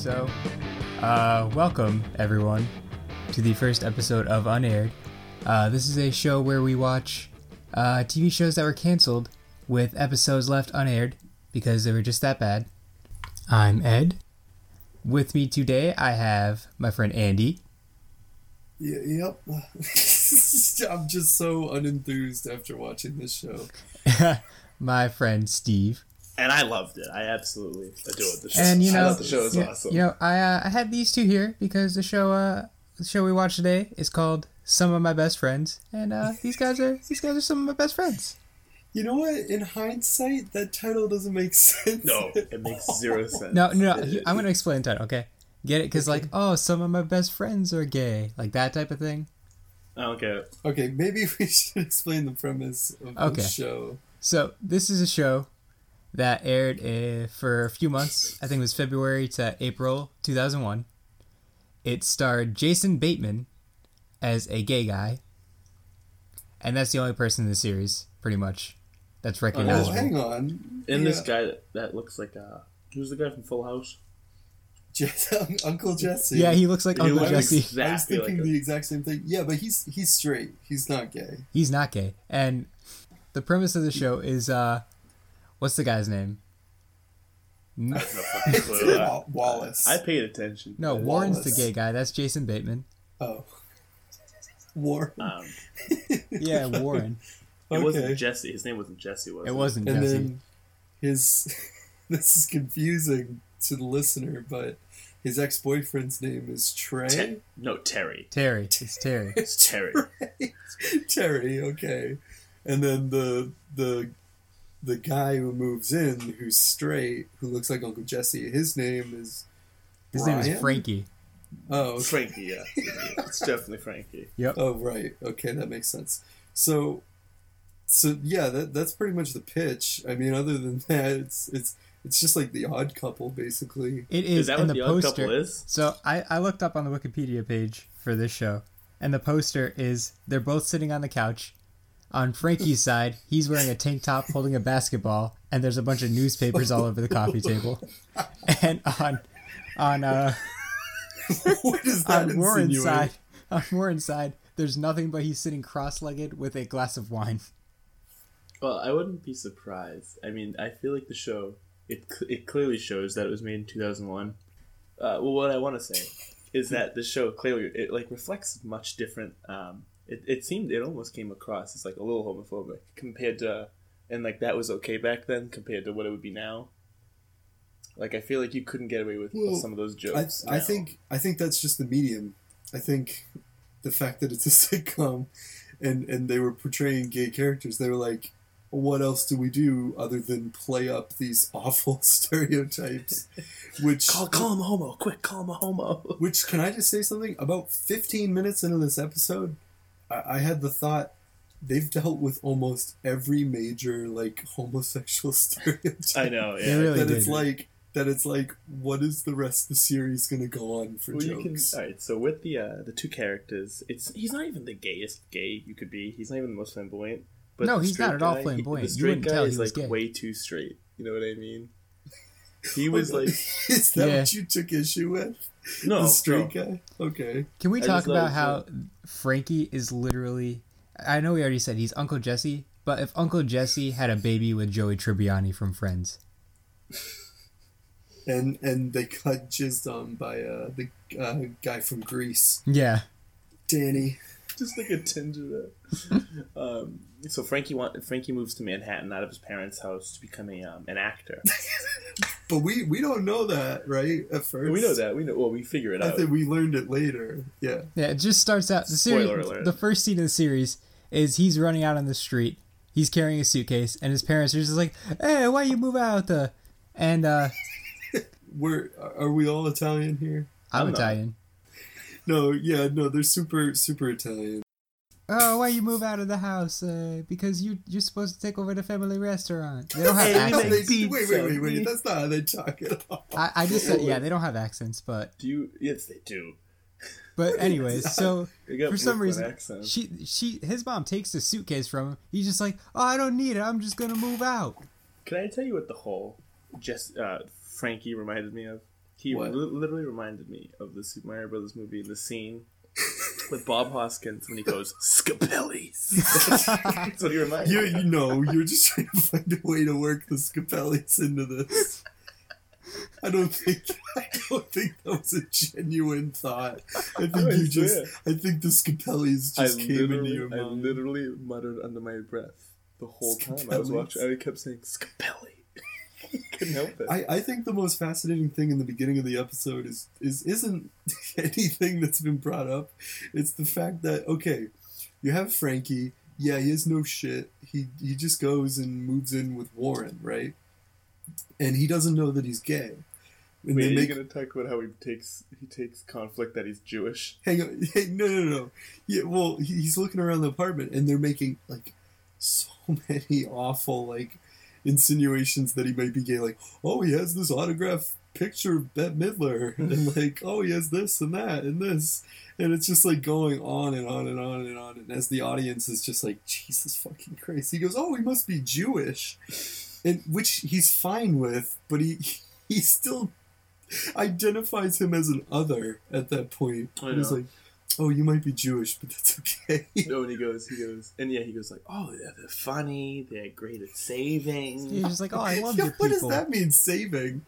So, uh, welcome everyone to the first episode of Unaired. Uh, this is a show where we watch uh, TV shows that were canceled with episodes left unaired because they were just that bad. I'm Ed. With me today, I have my friend Andy. Yeah, yep. I'm just so unenthused after watching this show. my friend Steve. And I loved it. I absolutely adored the show. And you know, thought the show was you, awesome. you know, I uh, I had these two here because the show uh the show we watched today is called Some of My Best Friends, and uh, these guys are these guys are some of my best friends. You know what? In hindsight, that title doesn't make sense. no, it makes zero sense. No, no, no I'm gonna explain the title. Okay, get it? Because like, oh, some of my best friends are gay, like that type of thing. I don't get. Okay, maybe we should explain the premise of Okay. the show. So this is a show that aired uh, for a few months. I think it was February to April 2001. It starred Jason Bateman as a gay guy, and that's the only person in the series, pretty much, that's Oh, hang on. And this guy that, that looks like uh who's the guy from Full House? Jess- Uncle Jesse. yeah, he looks like He Uncle looks Jesse. I was thinking like the exact same thing. Yeah, but he's he's straight. He's not gay. He's not gay, and the premise of the show is uh, what's the guy's name? a, I have no fucking clue. I, Wallace. I paid attention. No, Wallace. Warren's the gay guy. That's Jason Bateman. oh. Warren. Um, Yeah, Warren. it Okay. wasn't Jesse. His name wasn't Jesse, was it? It wasn't and Jesse. then his this is confusing to the listener, but his ex boyfriend's name is Trey. Te- no, Terry. Terry. It's Terry. It's Terry. Terry, okay. And then the the the guy who moves in, who's straight, who looks like Uncle Jesse, his name is His name is Frankie. Oh, okay. Frankie, yeah. It's definitely Frankie. Yep. Oh right, okay, that makes sense. So, so yeah, that that's pretty much the pitch. I mean, other than that, it's it's it's just like the Odd Couple, basically. It Is is, that in what the the odd poster. couple is? So I, I looked up on the Wikipedia page for this show, and the poster is they're both sitting on the couch. On Frankie's side, he's wearing a tank top holding a basketball, and there's a bunch of newspapers all over the coffee table. And on on uh, what is that on Warren's insinuate? side, on Warren's side, there's nothing but he's sitting cross-legged with a glass of wine. Well, I wouldn't be surprised. I mean, I feel like the show it it clearly shows that it was made in 2001. Uh, well, what I want to say is that the show clearly it like reflects much different. Um, it, it seemed it almost came across as like a little homophobic compared to, and like that was okay back then compared to what it would be now. Like I feel like you couldn't get away with Well, some of those jokes. I now. think I think that's just the medium. I think the fact that it's a sitcom and and they were portraying gay characters, they were like, what else do we do other than play up these awful stereotypes? Which call call him a homo, quick, call him a homo. which can I just say something? About fifteen minutes into this episode, I, I had the thought they've dealt with almost every major like homosexual stereotype. I know. Yeah. really that did. it's like that it's like what is the rest of the series going to go on for Well, you can, jokes? all right, so with the uh, the two characters, it's he's not even the gayest gay you could be. He's not even the most flamboyant. But No, he's not straight at all guy- he- flamboyant. the You straight wouldn't guy tell he is was like gay. way too straight. You know what I mean? He was like, is that Yeah. what you took issue with? No, the straight no. guy. Okay. Can we I talk about how was Frankie is literally? I know we already said he's Uncle Jesse, but if Uncle Jesse had a baby with Joey Tribbiani from Friends, And and they got jizzed on by uh, the uh, guy from Grease, yeah, Danny. just like a tinge of that. um, so Frankie want, Frankie moves to Manhattan out of his parents' house to become a um, an actor. But we we don't know that right at first. we know that. We know. Well, we figure it I out. I think we learned it later. Yeah. yeah. It just starts out the series. Spoiler alert. The first scene of the series is he's running out on the street. He's carrying a suitcase, and his parents are just like, "Hey, why you move out?" Uh, and uh, We're are we all Italian here? I'm, I'm not. Italian. No, yeah, no, they're super super Italian. Oh, why you move out of the house? Uh, because you you're supposed to take over the family restaurant. They don't have Hey, we they, accents. pizza. wait, wait, wait, wait. That's not how they talk at all. I, I just said yeah, they don't have accents, but do you? Yes, they do. but anyways, so for some reason accents. she she his mom takes the suitcase from him. He's just like, oh, I don't need it. I'm just gonna move out. Can I tell you what the whole just uh, Frankie reminded me of? He What? li- literally reminded me of the Super Mario Brothers movie, the scene with Bob Hoskins when he goes Scapellis. That's what he reminded You, me. you know, you're just trying to find a way to work the Scapellis into this. I don't think I don't think that was a genuine thought. I think I you just. I think the Scapellis I just came into your I literally muttered under my breath the whole time I was watching. I kept saying Scapelli. Couldn't help it. I, I think the most fascinating thing in the beginning of the episode is is isn't anything that's been brought up. It's the fact that okay, you have Frankie. Yeah, he has no shit. He he just goes and moves in with Warren, right? And he doesn't know that he's gay. And Wait, they are you gonna talk about how he takes he takes conflict that he's Jewish? hang on, hey, no, no, no. Yeah, well, he's looking around the apartment, and they're making like so many awful like insinuations that he might be gay. Like, oh, he has this autograph picture of Bette Midler, and like, oh, he has this and that and this, and it's just like going on and on and on and on. And as the audience is just like, Jesus fucking Christ, he goes, oh, he must be Jewish, and which he's fine with, but he he still identifies him as an other at that point. I And He's know. like, oh, you might be Jewish, but that's okay. No, and he goes, he goes, and yeah, he goes like, oh, yeah, they're funny, they're great at saving. You're just like, oh, I love Yeah, your what does that mean, saving?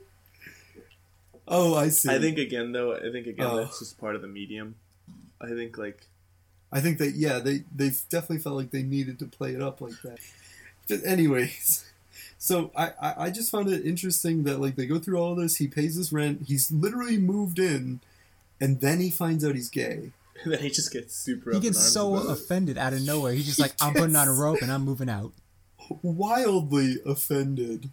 Oh, I see. I think again though, I think again Oh. that's just part of the medium. I think like I think that yeah, they they definitely felt like they needed to play it up like that. But anyways, so I, I I just found it interesting that like they go through all this. He pays his rent. He's literally moved in, and then he finds out he's gay. then he just gets super. He up gets so offended out of nowhere. He's just like, I'm putting on a rope and I'm moving out. Wildly offended.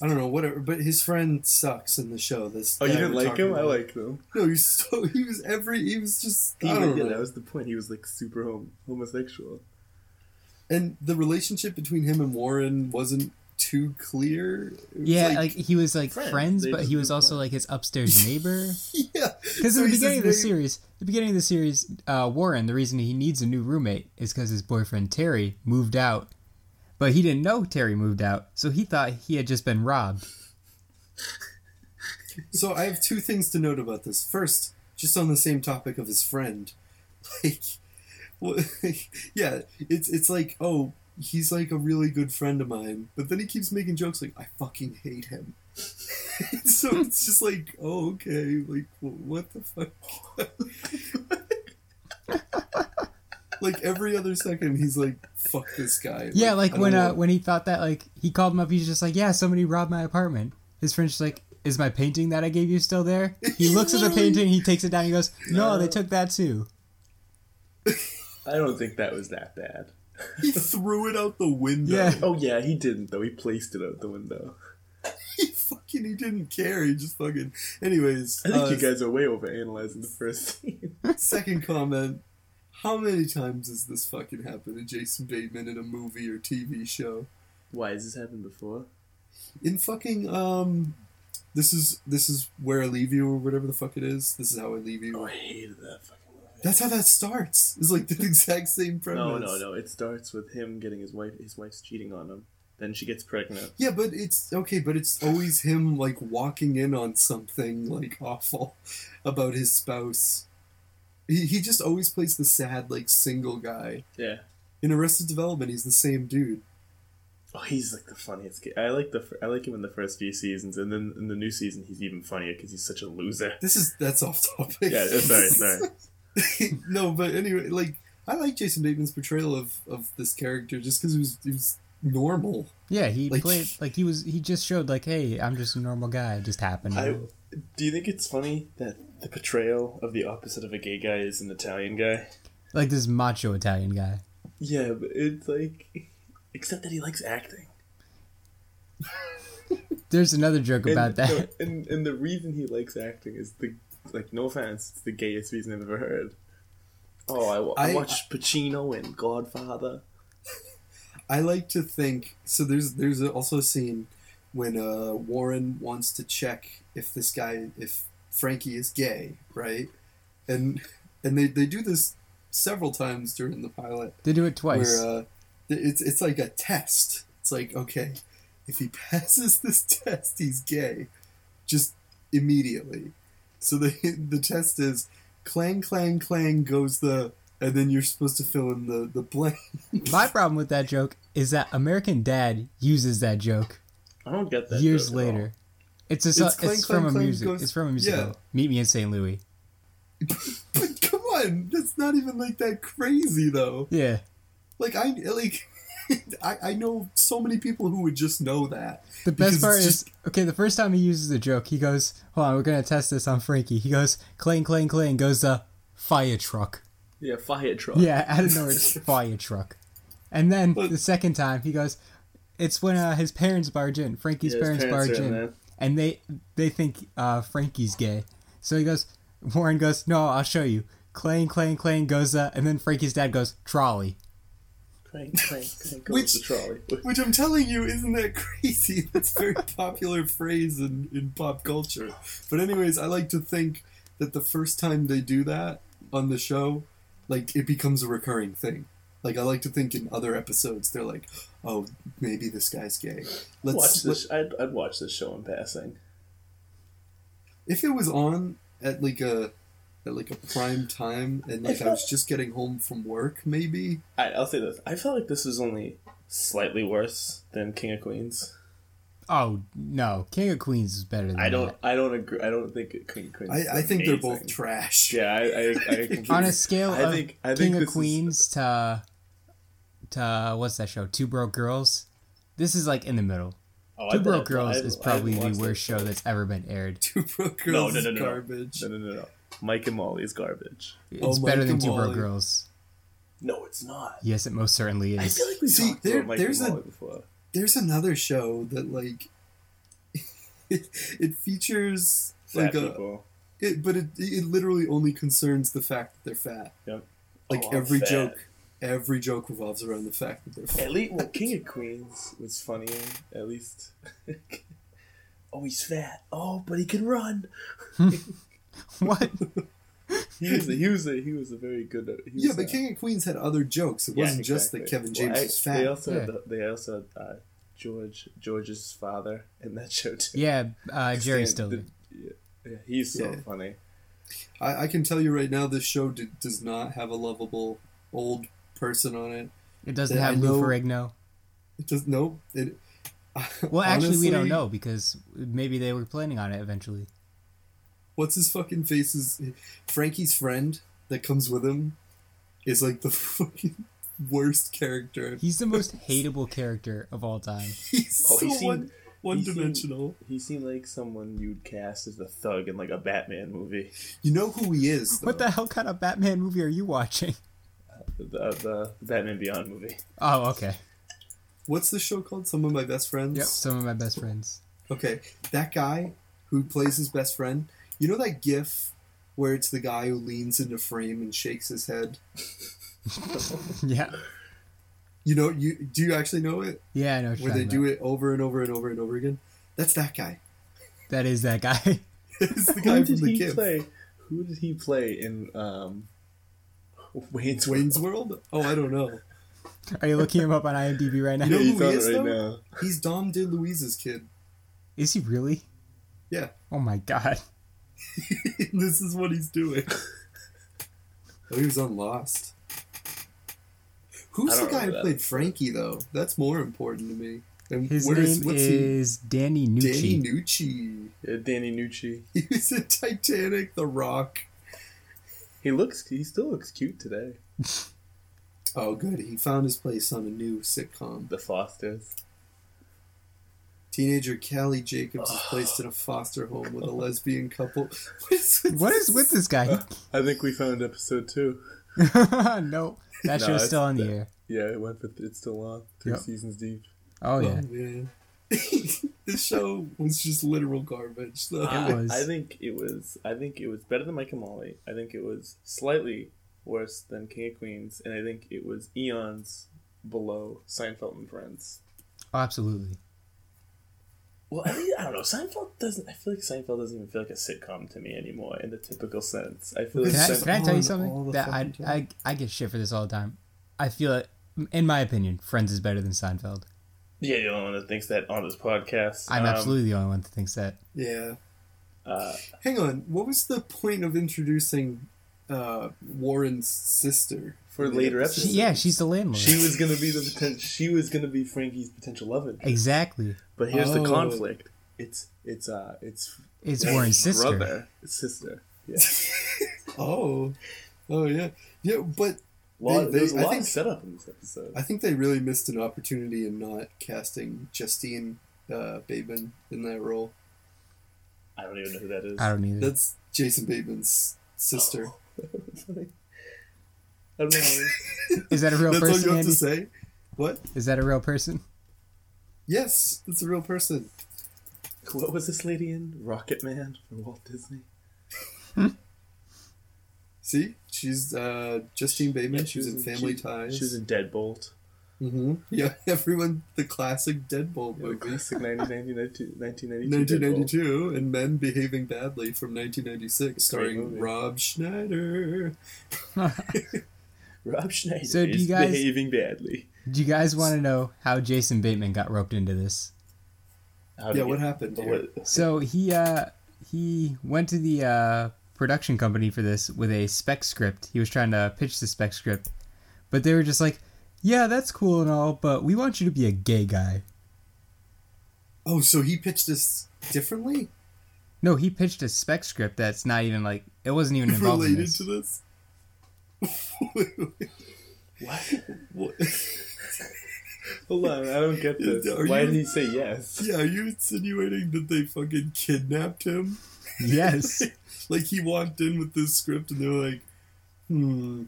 I don't know, whatever. But his friend sucks in the show. This Oh, you didn't like talking him? I about. liked him. No, he's so he was every he was just He, I don't yeah, know. that was the point. He was like super hom- homosexual. and the relationship between him and Warren wasn't too clear. Yeah, like, he was like friends. friends, but he was also friends. like his upstairs neighbor. yeah, Because So in the beginning of the series, the beginning of the series, uh, Warren, the reason he needs a new roommate is because his boyfriend Terry moved out, but he didn't know Terry moved out, so he thought he had just been robbed. So I have two things to note about this. First, just on the same topic of his friend, like, well, yeah, it's it's like oh he's like a really good friend of mine, but then he keeps making jokes like I fucking hate him. so it's just like oh okay, like what the fuck. like every other second, he's like, "Fuck this guy." Yeah, like I when uh, when he thought that like he called him up, he's just like, yeah, somebody robbed my apartment. His friend's just like, is my painting that I gave you still there? He looks at the painting, he takes it down, he goes, no, they took that too. I don't think that was that bad. he threw it out the window. Yeah. Oh yeah, he didn't though. He placed it out the window. he fucking he didn't care. He just fucking. Anyways, I think uh, you guys are way over analyzing the first scene. second comment. How many times has this fucking happened to Jason Bateman in a movie or TV show? Why has this happened before? In fucking um, this is this is where I leave you or whatever the fuck it is. This is how I leave you. Oh, I hated that fucking movie. That's how that starts. It's like the exact same premise. No, no, no. It starts with him getting his wife. His wife's cheating on him. Then she gets pregnant. Yeah, but it's okay, but it's always him like walking in on something like awful about his spouse. He he just always plays the sad like single guy. Yeah. In Arrested Development, he's the same dude. Oh, he's like the funniest kid. I like the. I like him in the first few seasons, and then in the new season, he's even funnier because he's such a loser. This is that's off topic. Yeah, sorry, sorry. no, but anyway, like I like Jason Bateman's portrayal of of this character just because he was he was normal. Yeah, he Like- played like he was. He just showed like, hey, I'm just a normal guy. It just happened. I, do you think it's funny that the portrayal of the opposite of a gay guy is an Italian guy? like this macho Italian guy. Yeah, but it's like, except that he likes acting. There's another joke And, about that. no, and and the reason he likes acting is the like no offense, it's the gayest reason I've ever heard. Oh, I, I I- watched Pacino and Godfather. I like to think so. There's there's also a scene when uh, Warren wants to check if this guy if Frankie is gay, right? And and they, they do this several times during the pilot They do it twice. where uh, it's it's like a test. It's like okay, if he passes this test, he's gay. Just immediately. So the the test is clang clang clang goes the and then you're supposed to fill in the the blank. My problem with that joke is that American Dad uses that joke I don't get that. years joke at all. later. It's a It's so- clang, it's clang, from a music. goes- it's from a musical. yeah. Meet me in St. Louis. but come on, that's not even like that crazy though. Yeah. Like I like I, I know so many people who would just know that. The best part it's is okay. The first time he uses the joke, he goes, "Hold on, we're gonna test this on Frankie." He goes, "Clang, clang, clang." Goes the fire truck. Yeah, fire truck. Yeah, out of nowhere, it's fire truck. And then But- the second time, he goes, "It's when uh, his parents barge in. Frankie's Yeah, parents, parents barge in in, and they they think uh, Frankie's gay." So he goes, Warren goes, "No, I'll show you." Clang, clang, clang goes uh, and then Frankie's dad goes, "Trolley." Crank, crank, crank goes Which- the trolley. Which I'm telling you, isn't that crazy? That's a very popular phrase in, in pop culture. But anyways, I like to think that the first time they do that on the show, like it becomes a recurring thing. Like I like to think in other episodes, they're like, "Oh, maybe this guy's gay." Let's. this. I'd, I'd watch this show in passing. if it was on at like a at like a prime time and like I was just getting home from work, maybe. I, I'll say this. I felt like this was only slightly worse than King of Queens. Oh no, King of Queens is better than I don't. that. I don't agree. I don't think King of Queens. is I, I think they're both trash. Yeah, I. I, I completely- On a scale I of think- I King this of is- Queens to to what's that show? Two Broke Girls. This is like in the middle. Oh, Two I- Broke Girls I- is probably the that worst show that's ever been aired. Two broke girls no, no, is no, no. garbage. No, no, no, no. Mike and Molly is garbage. It's Oh, better Mike than Two Broke Girls. No, it's not. Yes, it most certainly is. I feel like we See, talked there- about Mike there's and a- Molly before. There's another show that like it, it features Fat like a people. it, but it it literally only concerns the fact that they're fat. Yep. Like Oh, every fat. joke, every joke revolves around the fact that they're fat. At least, well, King of Queens was funnier. At least. oh, he's fat. Oh, but he can run. what? He was. A, he was. A, he was a very good. uh, He was Yeah, but a- King of Queens had other jokes. It Yeah, wasn't just that. Kevin James Well, I- was fat. They also. Yeah. Had the, they also had uh, George. George's father in that show too. Yeah, uh, Jerry Yeah, Stiller. yeah, yeah, he's so Yeah. funny. I, I can tell you right now, this show d- does not have a lovable old person on it. It doesn't Yeah, I have Lou know- Ferrigno. It does no. It. Well, actually, we don't know because maybe they were planning on it eventually. What's his fucking face? Is Frankie's friend that comes with him is like the fucking worst character. He's the most hateable character of all time. He's Oh, so he seemed- one one he seemed- dimensional. He seemed like someone you'd cast as a thug in like a Batman movie. You know who he is. Though. What the hell kind of Batman movie are you watching? The, the Batman Beyond movie. Oh, okay. What's the show called? Some of my best friends. Yep, some of my best friends. Okay, that guy who plays his best friend. You know that GIF where it's the guy who leans into frame and shakes his head. yeah, You know, you do you actually know it? yeah, I know. what Where they talking do about. it over and over and over and over again. That's that guy. That is that guy. it's the Who guy from did the he GIF. play? Who did he play in um, Wayne's Wayne's World? Oh, I don't know. Are you looking him up on IMDb right now? You know he's who he on is, right though? now. He's Dom DeLuise's kid. Is he really? Yeah. Oh my god. this is what he's doing. Oh, he was on Lost. Who's the guy who played. Frankie, though? That's more important to me. And His where's- name what's he? is Danny Nucci. Danny Nucci. Nucci. Yeah, Danny Nucci. He was in Titanic, The Rock. He looks. He still looks cute today. Oh, good. He found his place on a new sitcom. The Fosters. Teenager Callie Jacobs is placed in a foster home with a lesbian couple. What is, with What is with this guy? Uh, I think we found episode two. no, that No, show's still on the air. Yeah, it went for. It's still on. Three Yep. seasons deep. Oh, oh yeah. man. this show was just literal garbage, though. I, was. I think it was. I think it was better than Mike and Molly. I think it was slightly worse than King of Queens, and I think it was eons below Seinfeld and Friends. Oh, absolutely. Well, I, think, I don't know. Seinfeld doesn't. I feel like Seinfeld doesn't even feel like a sitcom to me anymore in the typical sense. I feel like Can I, can I tell you something that I, I. I get shit for this all the time. I feel it. In my opinion, Friends is better than Seinfeld. Yeah, the only one that thinks that on this podcast. I'm Um, absolutely the only one that thinks that. Yeah. Uh, Hang on, what was the point of introducing uh, Warren's sister For later episode? She, yeah, she's the landlord. she was gonna be the potential. She was gonna be Frankie's potential love interest. exactly. But here's the Oh. conflict. It's it's uh it's It's Warren's sister. brother, sister. Yeah. Oh, oh yeah, yeah. But Well, They- there's they- a I lot think- of setup in this episode. I think they really missed an opportunity in not casting Justine uh, Bateman in that role. I don't even know who that is. I don't either. That's Jason Bateman's sister. Funny. I don't know. Is that a real That's all person? you have Andy? to say. What? Is that a real person? Yes, it's a real person. what was this lady in? Rocket Man for Walt Disney. See, she's uh, Justine Bateman. Yeah, she was in Family Ties. She was in Deadbolt. Mm-hmm. Yeah, everyone. The classic Deadbolt The movie. classic 1992, 1992. 1992 and Men Behaving Badly from 1996, starring. Rob Schneider. Rob Schneider So do is you guys- behaving badly. Do you guys want to know how Jason Bateman got roped into this? How Yeah, what get- happened here? what- So he uh he went to the uh production company for this with a spec script. He was trying to pitch the spec script, but they were just like, "Yeah, that's cool and all, but we want you to be a gay guy." Oh, so he pitched this differently? No, he pitched a spec script that's not even like it wasn't even involved in Related this. to this? What? What? Hold on, I don't get this. Are Why you- did he say yes? yeah, are you insinuating that they fucking kidnapped him? Yes. Like he walked in with this script and they're like, hmm,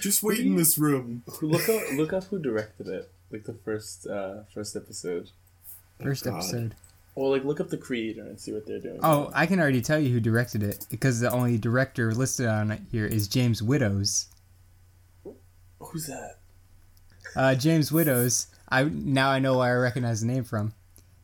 just wait in this room. Look up, look up who directed it. Like the first, uh, first episode. First God. episode. Or like look up the creator and see what they're doing. Oh, I can already tell you who directed it because the only director listed on it here is James Widdoes. who's that? Uh, James Widdoes. I now I know where I recognize the name from.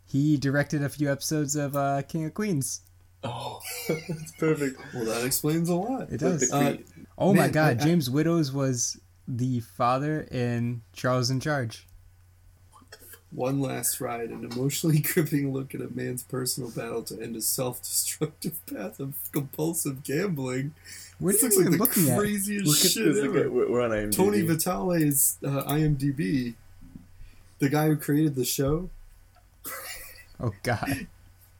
He directed a few episodes of uh, King of Queens. Oh, that's perfect. Well, that explains a lot. It does. Uh, cre- oh my God, I- I- James Widdoes was the father in Charles in Charge. One last ride, an emotionally gripping look at a man's personal battle to end a self-destructive path of compulsive gambling. What this are looks you like even the looking at? craziest Look at shit this. ever. Look at, we're we're on IMDb. Tony Vitale's uh, IMDb, the guy who created the show. Oh God.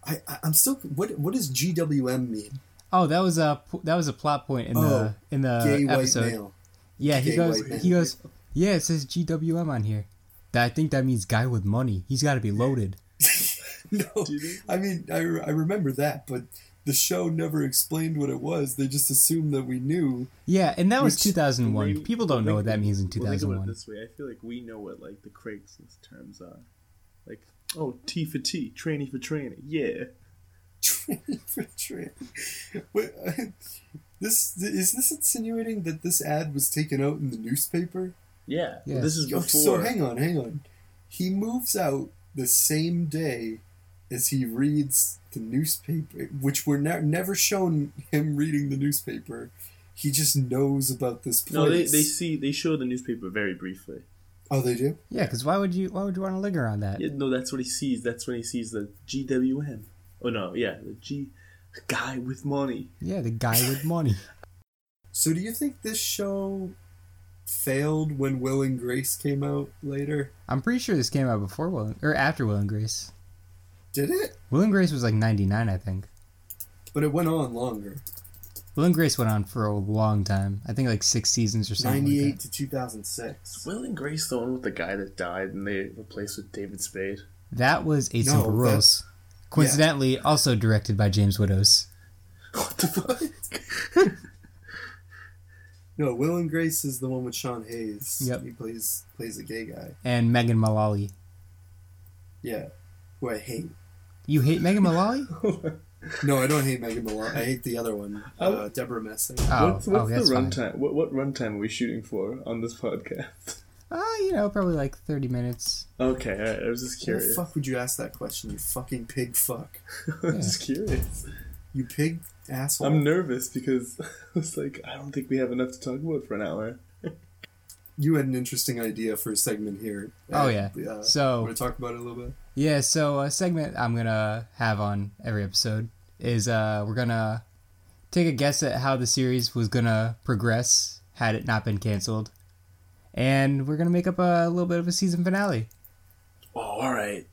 I, I I'm still. What what does GWM mean? Oh, that was a that was a plot point in Oh, the in the Gay white episode. male. Yeah, he Gay goes white man. he goes. Yeah, it says GWM on here. That I think that means guy with money. He's got to be loaded. no, I mean I, I remember that, but the show never explained what it was. They just assumed that we knew. Yeah, and that was 2001. We- People don't know what that means in well, think about it 2001. this way. I feel like we know what like the Craigslist terms are. Like, oh, T for T, tranny for tranny. Yeah. Training for training. Wait, uh, this is this insinuating that this ad was taken out in the newspaper? Yeah. Well, this is before. so hang on, hang on. He moves out the same day as he reads the newspaper, which we're ne- never shown him reading the newspaper. He just knows about this place. no, they, they see they show the newspaper very briefly. Oh, they do. Yeah, because why would you why would you want to linger on that? Yeah, no, that's what he sees. That's when he sees the GWM. Oh no, yeah, the G guy with money. Yeah, the guy with money. So, do you think this show failed when Will and Grace came out later? I'm pretty sure this came out before Will or after Will and Grace. Did it? Will and Grace was like 99, I think. But it went on longer. Will and Grace went on for a long time. I think like six seasons or something. like 98 that. to 2006. Will and Grace, the one with the guy that died and they replaced with David Spade. That was Eight No, Simple that- Rules. Coincidentally, also directed by James Widdoes. What the fuck? No, Will and Grace is the one with Sean Hayes. Yep. He plays plays a gay guy. And Megan Mullally. Yeah. Who I hate. You hate Megan Mullally? No, I don't hate Megan Mullally. I hate the other one, uh, Deborah Messing. Oh, what's oh, what's that's the runtime? What what runtime are we shooting for on this podcast? Oh, you know, probably like 30 minutes. Okay, alright. I was just Why the curious. fuck would you ask that question? You fucking pig fuck. I'm just curious. You pig asshole. I'm nervous because I was like, I don't think we have enough to talk about for an hour. you had an interesting idea for a segment here. Oh, Uh, yeah. Uh, So- want to talk about it a little bit? Yeah, so a segment I'm going to have on every episode is uh, we're gonna take a guess at how the series was gonna progress had it not been canceled, and we're gonna make up a little bit of a season finale. Oh, all right,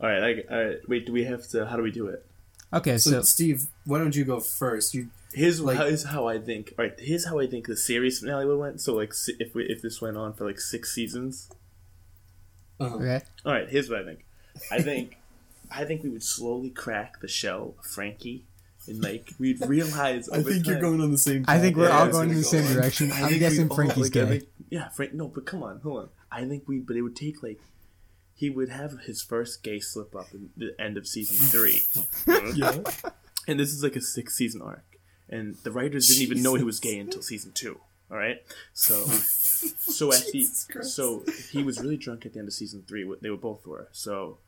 all right. I, all right. Wait, do we have to? How do we do it? Okay, So, so, Steve, why don't you go first? You Here's Like- how, here's how I think. All right, here's how I think the series finale would went. So like, if we if this went on for like six seasons, uh, okay, all right. Here's what I think. I think, I think we would slowly crack the shell of Frankie, and like we'd realize. I over think you're going on the same. Direction. I think we're Yeah, all going in gonna the same on. direction. I I'm think guessing Frankie's like, I gay. think- yeah, Frank. No, but come on, hold on. I think we, but it would take like, he would have his first gay slip up in the end of season three, Yeah. and this is like a six season arc, and the writers didn't even know he was gay until season two. All right, so so at the so he was really drunk at the end of season three. what They were both were so,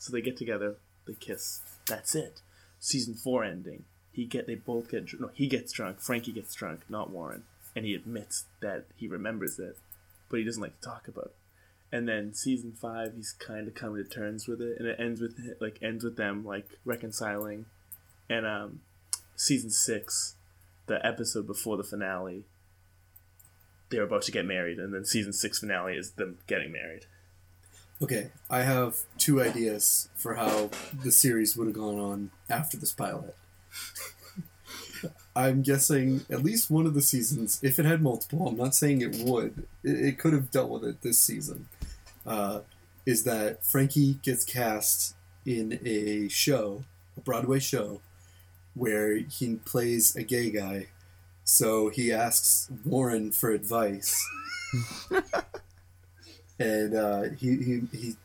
so they get together, they kiss. That's it. Season four ending. He get they both get no. He gets drunk. Frankie gets drunk, not Warren, and he admits that he remembers it, but he doesn't like to talk about it. And then season five, he's kind of coming to terms with it, and it ends with like ends with them like reconciling. And um, season six, the episode before the finale, they're about to get married, and then season six finale is them getting married. Okay, I have two ideas for how the series would have gone on after this pilot. I'm guessing at least one of the seasons, if it had multiple, I'm not saying it would, it, it could have dealt with it this season, uh, is that Frankie gets cast in a show, a Broadway show, where he plays a gay guy. So he asks Warren for advice. and uh, he, he, he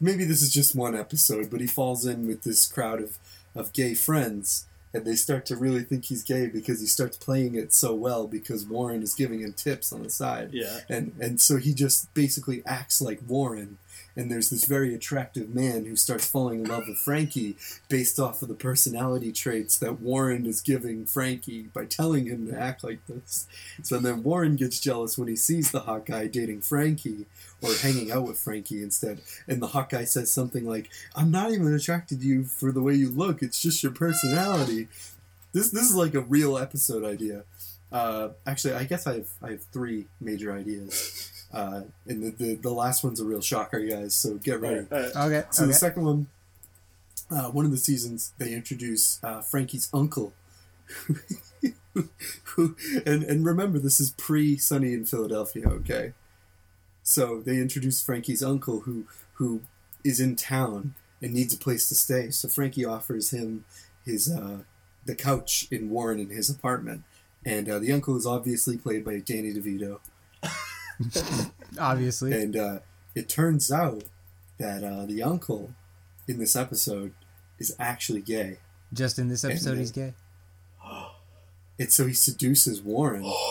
maybe this is just one episode, but he falls in with this crowd of, of gay friends, and they start to really think he's gay because he starts playing it so well because Warren is giving him tips on the side. Yeah. And and so he just basically acts like Warren. And there's this very attractive man who starts falling in love with Frankie based off of the personality traits that Warren is giving Frankie by telling him to act like this. So then Warren gets jealous when he sees the hot guy dating Frankie or hanging out with Frankie instead. And the hot guy says something like, I'm not even attracted to you for the way you look, it's just your personality. This this is like a real episode idea. Uh, actually, I guess I have I have three major ideas, uh, and the, the the last one's a real shocker, guys. So get ready. Alright. Okay, So okay. the second one, uh, one of the seasons, they introduce uh, Frankie's uncle. who, and and remember, this is pre Sunny in Philadelphia. Okay, so they introduce Frankie's uncle, who who is in town and needs a place to stay. So Frankie offers him his uh, the couch in Warren in his apartment, and uh, the uncle is obviously played by Danny DeVito. Obviously. And uh, it turns out that uh, the uncle in this episode is actually gay. Just in this episode, And, uh, he's gay. And so he seduces Warren.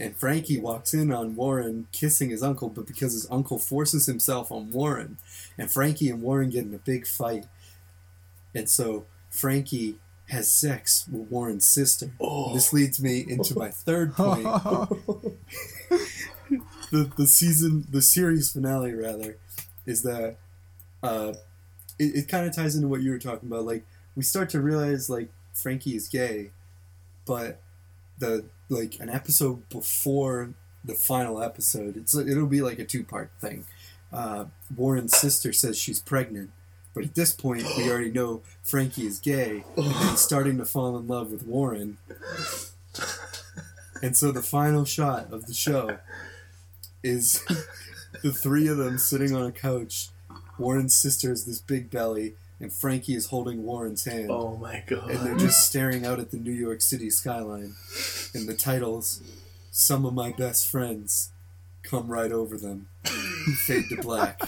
And Frankie walks in on Warren kissing his uncle, but because his uncle forces himself on Warren, and Frankie and Warren get in a big fight. And so Frankie has sex with Warren's sister. Oh. This leads me into my third point. the the season the series finale rather is that uh it, it kind of ties into what you were talking about. Like we start to realize like frankie is gay but the like an episode before the final episode it's it'll be like a two part thing. Uh warren's sister says she's pregnant but at this point we already know frankie is gay and he's starting to fall in love with warren. And so the final shot of the show is the three of them sitting on a couch. Warren's sister has this big belly, and Frankie is holding Warren's hand. Oh my god. And they're just staring out at the New York City skyline. And the titles, Some of My Best Friends, come right over them. Fade to black.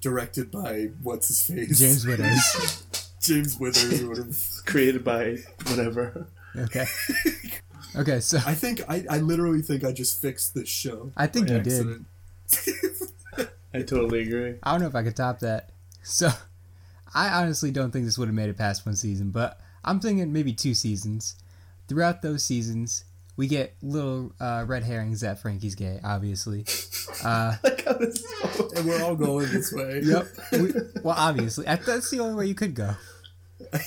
Directed by, what's his face? James Withers. James Withers or whatever. created by whatever. Okay. Okay, so I think, I, I literally think I just fixed this show. I think by you did. I totally agree. I don't know if I could top that. So, I honestly don't think this would have made it past one season, but I'm thinking maybe two seasons. Throughout those seasons, we get little uh, red herrings that Frankie's gay, obviously. Uh, Like how this is so- And we're all going this way. yep. We, well, obviously, that's the only way you could go.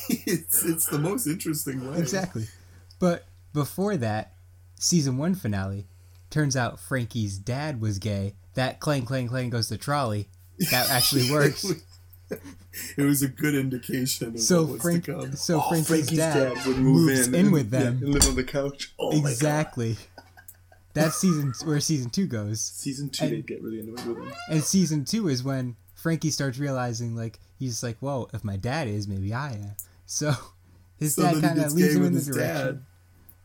it's it's the most interesting way. Exactly. But before that, season one finale, turns out Frankie's dad was gay. That clang clang clang goes the trolley. That actually works. it was a good indication of so what was Frank, to come. so Oh, Frankie's, Frankie's dad, dad would move moves in in, with them. Yeah, and live on the couch. Oh exactly. That's season where season two goes. Season two, And- they get really annoyed with him. And season two is when Frankie starts realizing, like, he's like, "Whoa, if my dad is, maybe I am." So his So dad kind of leads him in the direction, dad.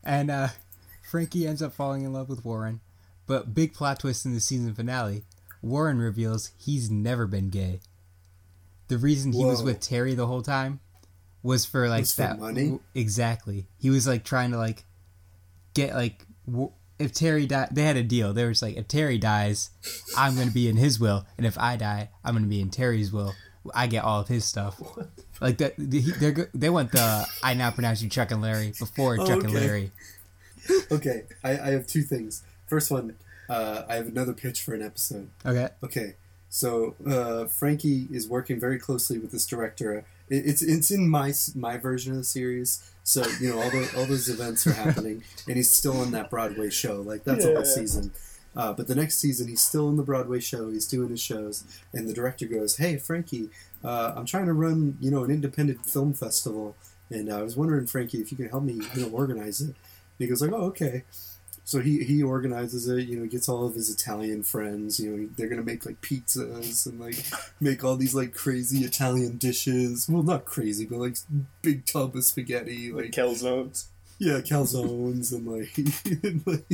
And uh, Frankie ends up falling in love with Warren. But big plot twist in the season finale: Warren reveals he's never been gay. The reason he was with Terry the whole time was for like Was for that money? exactly. He was like trying to like get like if Terry died, they had a deal. They were just like, if Terry dies, I'm going to be in his will, and if I die, I'm going to be in Terry's will. I get all of his stuff. Like that, they're they want the I now pronounce you Chuck and Larry before Oh, Chuck and. Larry. Okay, I, I have two things. First one, uh, I have another pitch for an episode. Okay, Okay, so uh, Frankie is working very closely with this director. It, it's it's in my my version of the series, so you know all the all those events are happening, and he's still on that Broadway show. Like that's a Yeah. whole season. Uh, but the next season, he's still in the Broadway show. He's doing his shows, and the director goes, "Hey, Frankie, uh, I'm trying to run, you know, an independent film festival, and uh, I was wondering, Frankie, if you can help me, you know, organize it." And he goes like, "Oh, okay." So he, he organizes it, you know, gets all of his Italian friends, you know, they're gonna make like pizzas and like make all these like crazy Italian dishes. Well, not crazy, but like big tub of spaghetti, Like calzones. Yeah, calzones and like, and, like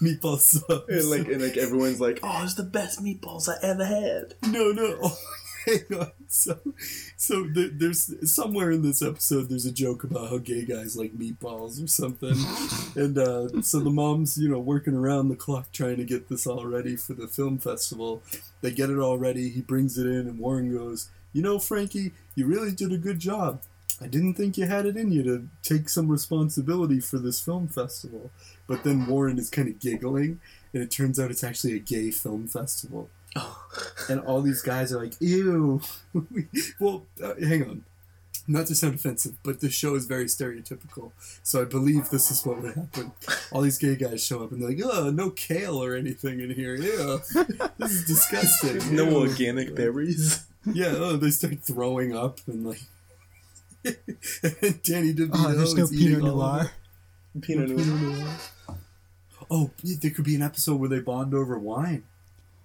meatball subs. And like, and like everyone's like, oh, it's the best meatballs I ever had. no, no. Oh, hang on. So, so there, there's somewhere in this episode there's a joke about how gay guys like meatballs or something, and uh, so the mom's you know working around the clock trying to get this all ready for the film festival. They get it all ready. He brings it in, and Warren goes, "You know, Frankie, you really did a good job. I didn't think you had it in you to take some responsibility for this film festival." But then Warren is kind of giggling, and it turns out it's actually a gay film festival Oh. and all these guys are like, "Ew." well, uh, hang on. Not to sound offensive, but the show is very stereotypical, so I believe this is what would happen. All these gay guys show up and they're like, "Oh, no kale or anything in here. Yeah, this is disgusting." no organic berries. Yeah, oh, they start throwing up and like. And Danny oh, DeVito oh, there's no is eating Pinot all of Noir. it. Pinot Pinot Noir. Noir. Oh, there could be an episode where they bond over wine.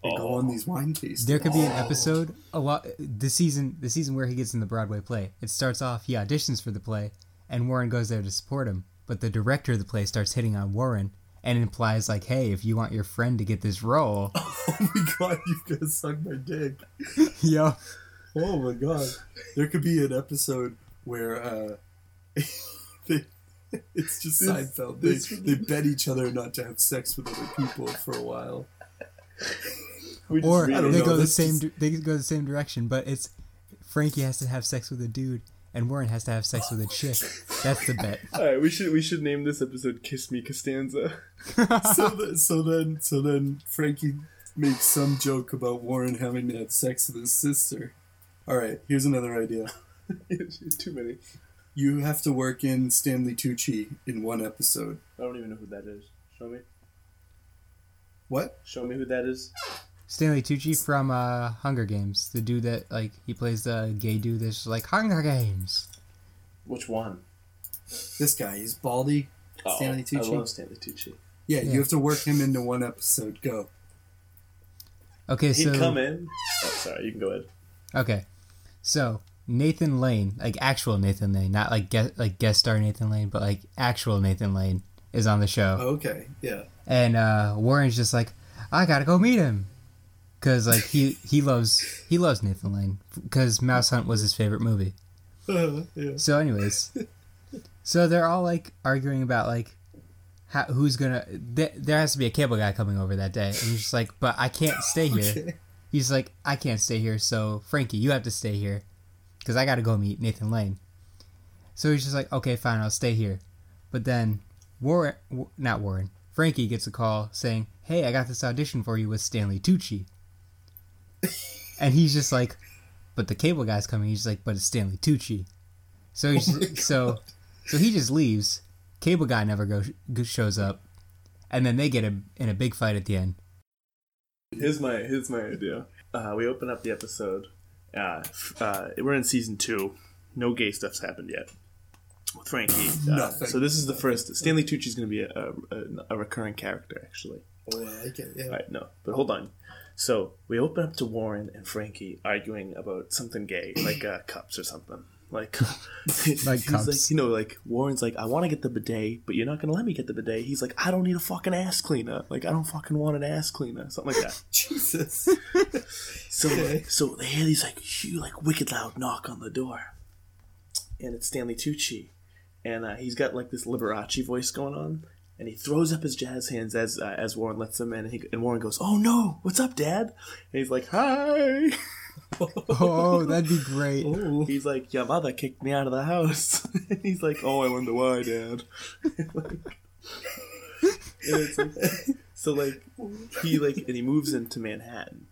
They go Oh. on these wine tastings. There could be an oh. episode a lot the season the season where he gets in the Broadway play. It starts off he auditions for the play and Warren goes there to support him, but the director of the play starts hitting on Warren and implies like, "Hey, if you want your friend to get this role, Oh my god, you guys suck my dick. yeah. Oh my god. There could be an episode where uh they it's just This- Seinfeld. They, this- they bet each other not to have sex with other people for a while. Just or read I don't they know, go the same just- di- they go the same direction, but it's Frankie has to have sex with a dude and Warren has to have sex with a chick. That's the bet. All right, we should we should name this episode "Kiss Me Costanza." So then, so then so then Frankie makes some joke about Warren having to have sex with his sister. Alright, here's another idea. Too many. You have to work in Stanley Tucci in one episode. I don't even know who that is. Show me. What? Show me who that is. Stanley Tucci from uh, Hunger Games, the dude that like he plays the gay dude that's like Hunger Games. Which one? This guy, he's baldy. Stanley Oh, I Tucci? love Stanley Tucci. Yeah, Yeah. you have to work him into one episode. Go. Okay, so He'd so come in. Oh, sorry. You can go ahead. okay, so Nathan Lane, like actual Nathan Lane, not like guest like guest star Nathan Lane, but like actual Nathan Lane is on the show, Okay, yeah. and uh, Warren's just like, I gotta go meet him, cause like he he loves he loves Nathan Lane, cause Mouse Hunt was his favorite movie. yeah. So, anyways, so they're all like arguing about like how, who's gonna. Th- there has to be a cable guy coming over that day, and he's just like, but I can't stay here. Okay. He's like, I can't stay here, so Frankie, you have to stay here, because I gotta go meet Nathan Lane. So he's just like, okay, fine, I'll stay here. But then Warren, not Warren, Frankie gets a call saying, hey, I got this audition for you with Stanley Tucci. and he's just like, but the cable guy's coming. He's just like, but it's Stanley Tucci. So he's, Oh my so so he just leaves. Cable guy never goes shows up, and then they get a, in a big fight at the end. Here's my here's my idea. Uh, we open up the episode. Uh, uh, we're in season two. No gay stuff's happened yet with Frankie. Uh, Nothing. so this is the first. Stanley Tucci's going to be a, a, a recurring character, actually. Oh, I like it. Yeah. All right, no, but hold on. So we open up to Warren and Frankie arguing about something gay, like uh, cups or something. Like, Like he's like, you know, like Warren's like, I want to get the bidet, but you're not gonna let me get the bidet. He's like, I don't need a fucking ass cleaner. Like, I don't fucking want an ass cleaner, something like that. Jesus. So, Okay. so they hear these like huge, like wicked loud knock on the door, and it's Stanley Tucci, and uh, he's got like this Liberace voice going on, and he throws up his jazz hands as uh, as Warren lets him in, and, he, and Warren goes, "Oh no, what's up, Dad?" And he's like, "Hi." Oh, that'd be great. Oh. He's like, "Your mother kicked me out of the house." and he's like, "Oh, I wonder why, Dad." And it's like- so like he like and he moves into Manhattan,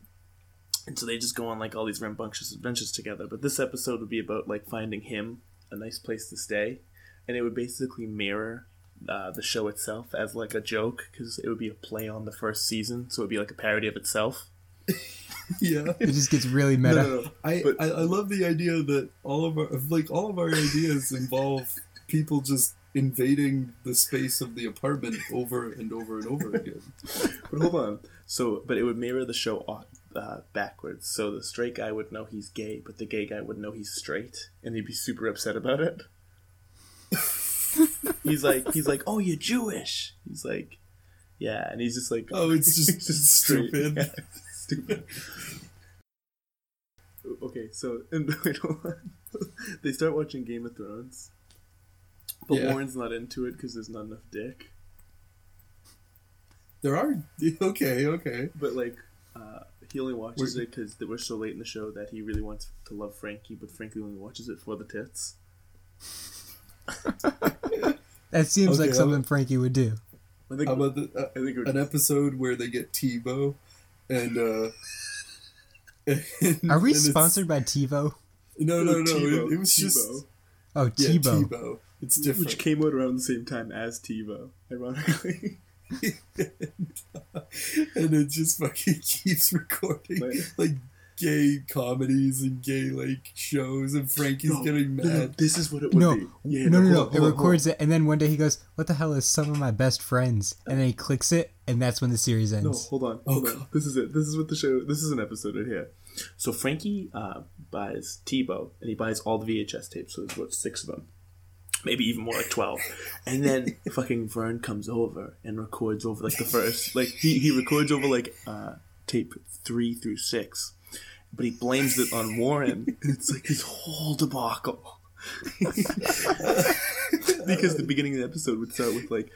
and so they just go on like all these rambunctious adventures together. But this episode would be about like finding him a nice place to stay, and it would basically mirror. Uh, the show itself as like a joke because it would be a play on the first season, so it would be like a parody of itself. Yeah. It just gets really meta. No, no, no. I, But- I I love the idea that all of our like all of our ideas involve people just invading the space of the apartment over and over and over again. But hold on. So, but it would mirror the show uh, backwards. So the straight guy would know he's gay, but the gay guy would know he's straight, and he'd be super upset about it. he's like, he's like, oh, you're Jewish. He's like, yeah, and he's just like, Oh, it's just, just straight. stupid. Yeah, stupid. Okay, so and wait, hold on. they start watching Game of Thrones, but Yeah. Warren's not into it because there's not enough dick. There are okay, okay. But like, uh, he only watches it because we're so late in the show that he really wants to love Frankie, but Frankie only watches it for the tits. That seems like Okay, something Frankie would do. I think, about the, uh, I think an episode where they get TiVo and uh and- Are we sponsored by TiVo? No, no, no. TiVo, It, it was just TiVo, Oh, yeah, TiVo. TiVo. It's different. which came out around the same time as TiVo, ironically. and it just fucking keeps recording Like- like gay comedies and gay like shows, and Frankie's No, getting no, no, mad. this is what it would No, be. Yeah, no, no, hold no. on, It hold on, records it, and then one day he goes, "What the hell is some of my best friends?" And then he clicks it, and that's when the series hold on. No, ends. hold on, Oh, on. God. This is it. This is what the show. This is an episode right here. So Frankie uh, buys TiVo, and he buys all the VHS tapes. So there's what six of them, maybe even more, like twelve. And then fucking Vern comes over and records over like the first, like he, he records over like uh, tape three through six, but he blames it on Warren. And it's like his whole debacle. because the beginning of the episode would start with like.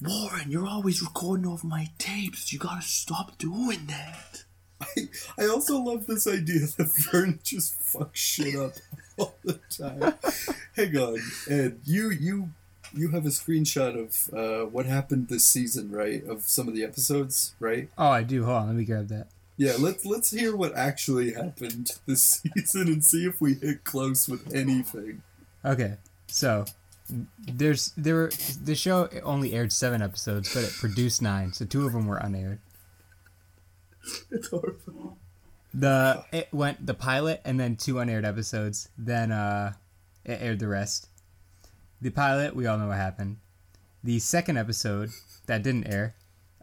Warren, you're always recording over my tapes. You gotta stop doing that. I, I also love this idea that Vern just fucks shit up all the time. Hang on, Ed, you you you have a screenshot of uh, what happened this season, right? Of some of the episodes, right? Oh, I do. Hold on, let me grab that. Yeah, let's let's hear what actually happened this season and see if we hit close with anything. Okay, so there's there were the show only aired seven episodes, but it produced nine, so two of them were unaired. It's horrible. The it went the pilot and then two unaired episodes. Then uh, it aired the rest. The pilot, we all know what happened. The second episode that didn't air,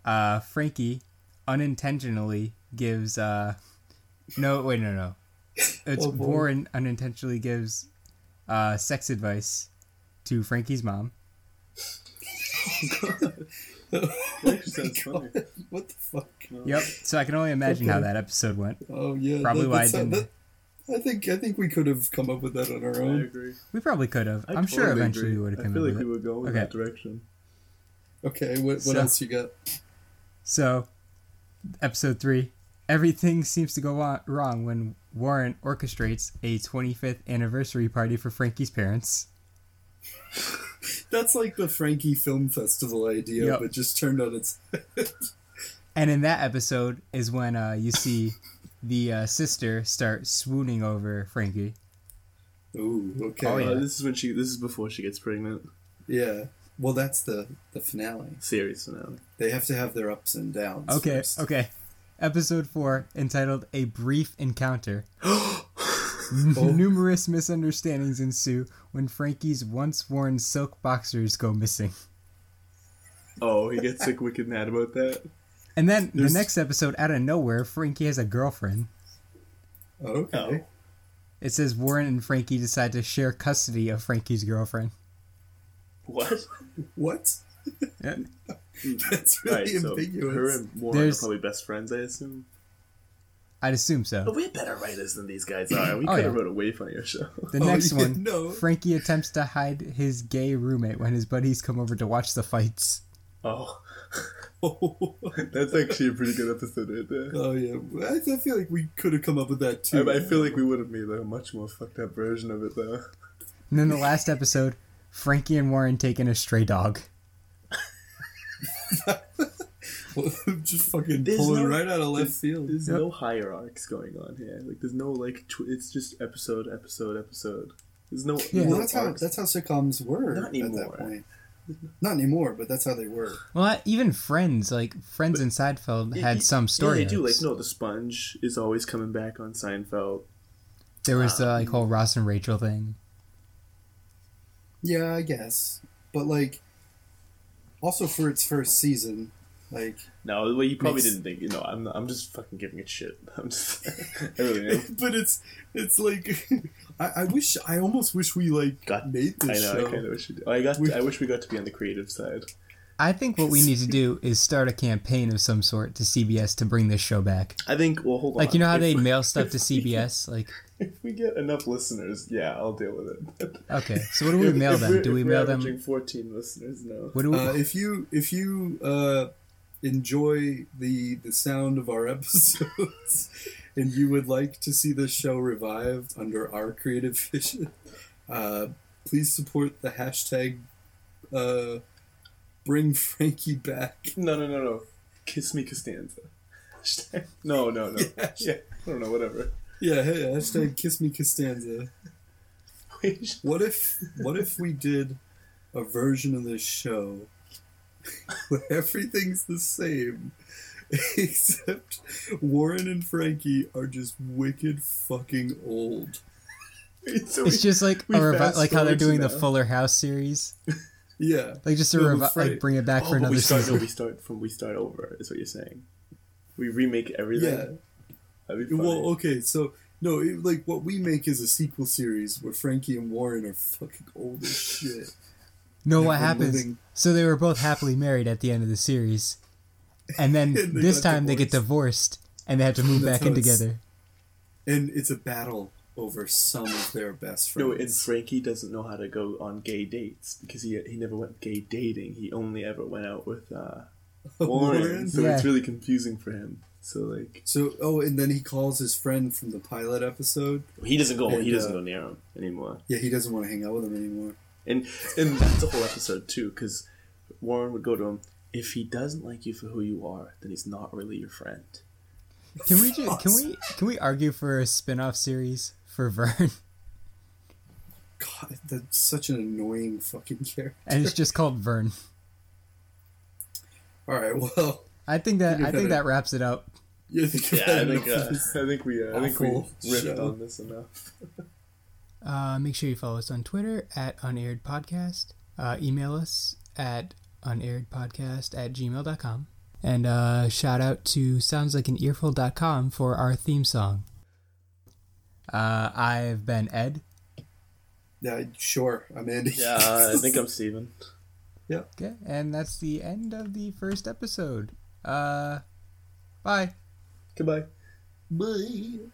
uh, Frankie unintentionally gives uh, no wait no no, it's Oh. Warren unintentionally gives uh, sex advice to Frankie's mom. Actually sounds funny. What the fuck? Yep. So I can only imagine how that episode went. Oh yeah, Probably that, why I didn't. that- I think I think we could have come up with that on our I own. agree. We probably could have. I I'm sure eventually agree. we would have come I come feel up like with we it. would go in Okay. that direction. Okay, what, what So- else you got? So, episode three. Everything seems to go on, wrong when Warren orchestrates a 25th anniversary party for Frankie's parents. That's like the Frankie Film Festival idea, Yep. but just turned on its head. And in that episode is when uh, you see the uh, sister start swooning over Frankie. Ooh, okay. Oh, Uh, this is when she. This is before she gets pregnant. Yeah. Well, that's the the finale. Series finale. They have to have their ups and downs. Okay, first. okay. Episode 4, entitled A Brief Encounter. Oh. Numerous misunderstandings ensue when Frankie's once worn silk boxers go missing. Oh, he gets like wicked mad about that. And then There's- the next episode, out of nowhere, Frankie has a girlfriend. Okay. It says Warren and Frankie decide to share custody of Frankie's girlfriend. What? What? Yeah. That's really right, so ambiguous. her and Warren There's- are probably best friends, I assume. I'd assume so. But we're better writers than these guys are. We Oh, could have yeah. wrote a way funnier show. The Oh, next yeah, one, no. Frankie attempts to hide his gay roommate when his buddies come over to watch the fights. Oh, oh that's actually a pretty good episode right there. Oh, yeah, I, I feel like we could have come up with that too. I, I feel like we would have made a much more fucked up version of it though. And then the last episode, Frankie and Warren take in a stray dog. just fucking There's pulling no- right out of left there's- field. There's Yep. no hierarchs going on here. Like there's no like tw- it's just episode, episode, episode. There's no. Yeah. no that's how that's how sitcoms were Not at anymore. that point. Not anymore, but that's how they were. Well, even Friends, like Friends and Seinfeld, had y- some story. Yeah, they do. Like arcs. no, the sponge is always coming back on Seinfeld. There was the Um, like whole Ross and Rachel thing. Yeah, I guess. But like, also for its first season, like, No, well, you probably Makes- didn't think. You know, I'm. I'm just fucking giving it shit. I'm just. I really am. but it's it's like, I, I wish I almost wish we like Got- made I this know. show. I kind of wish. We did. I got. We- I wish we got to be on the creative side. I think what we need to do is start a campaign of some sort to CBS to bring this show back. I think. Well, hold on. Like you know how they mail stuff to CBS? Like If we get enough listeners, yeah, I'll deal with it. okay, so what do we If- mail them? we're- Do we if we're mail averaging them? Fourteen listeners, no. What do we? Uh, if you if you uh, enjoy the the sound of our episodes and you would like to see this show revived under our creative vision, uh, please support the hashtag uh, Bring Frankie Back. No, no, no, no. Kiss me, Costanza. No, no, no. Yeah. Yeah, I don't know. Whatever. Yeah, hey, hashtag Kiss Me Costanza. What if what if we did a version of this show where everything's the same except Warren and Frankie are just wicked fucking old. so It's we- just like a revi- like how they're forward to doing the. Fuller House series, Yeah. like just to No, revi- like bring it back Oh, for another we start. No, season. we start from we start over. Is what you're saying? We remake everything. Yeah. That'd be funny. Well, okay, so no, it, like what we make is a sequel series where Frankie and Warren are fucking old as shit. No, what happens? living- So they were both happily married at the end of the series, and then And this got time they get divorced and they have to move back in together. And it's a battle over some of their best friends. no, and Frankie doesn't know how to go on gay dates because he he never went gay dating. He only ever went out with uh, Warren, Warren? so Yeah. it's really confusing for him. So like, So, oh, and then he calls his friend from the pilot episode. he doesn't go. And, he doesn't uh, go near him anymore. Yeah, he doesn't want to hang out with him anymore. And and that's a whole episode too, because Warren would go to him. If he doesn't like you for who you are, then he's not really your friend. Can we ju- can we can we argue for a spin-off series for Vern? God, that's such an annoying fucking character. and it's just called Vern. All right, well, I think that You're I think that wraps it up. you think Yeah, I think uh. I think we uh, I think we awful riffed on this enough. Uh, make sure you follow us on Twitter at unaired podcast. Uh, email us at unairedpodcast at gmail.com. And uh, shout out to soundslikeanearful.com for our theme song. Uh, I've been Ed. Yeah, sure. I'm Andy. Yeah, I think I'm Steven. Yeah. Okay, and that's the end of the first episode. Uh, bye. Goodbye. Bye.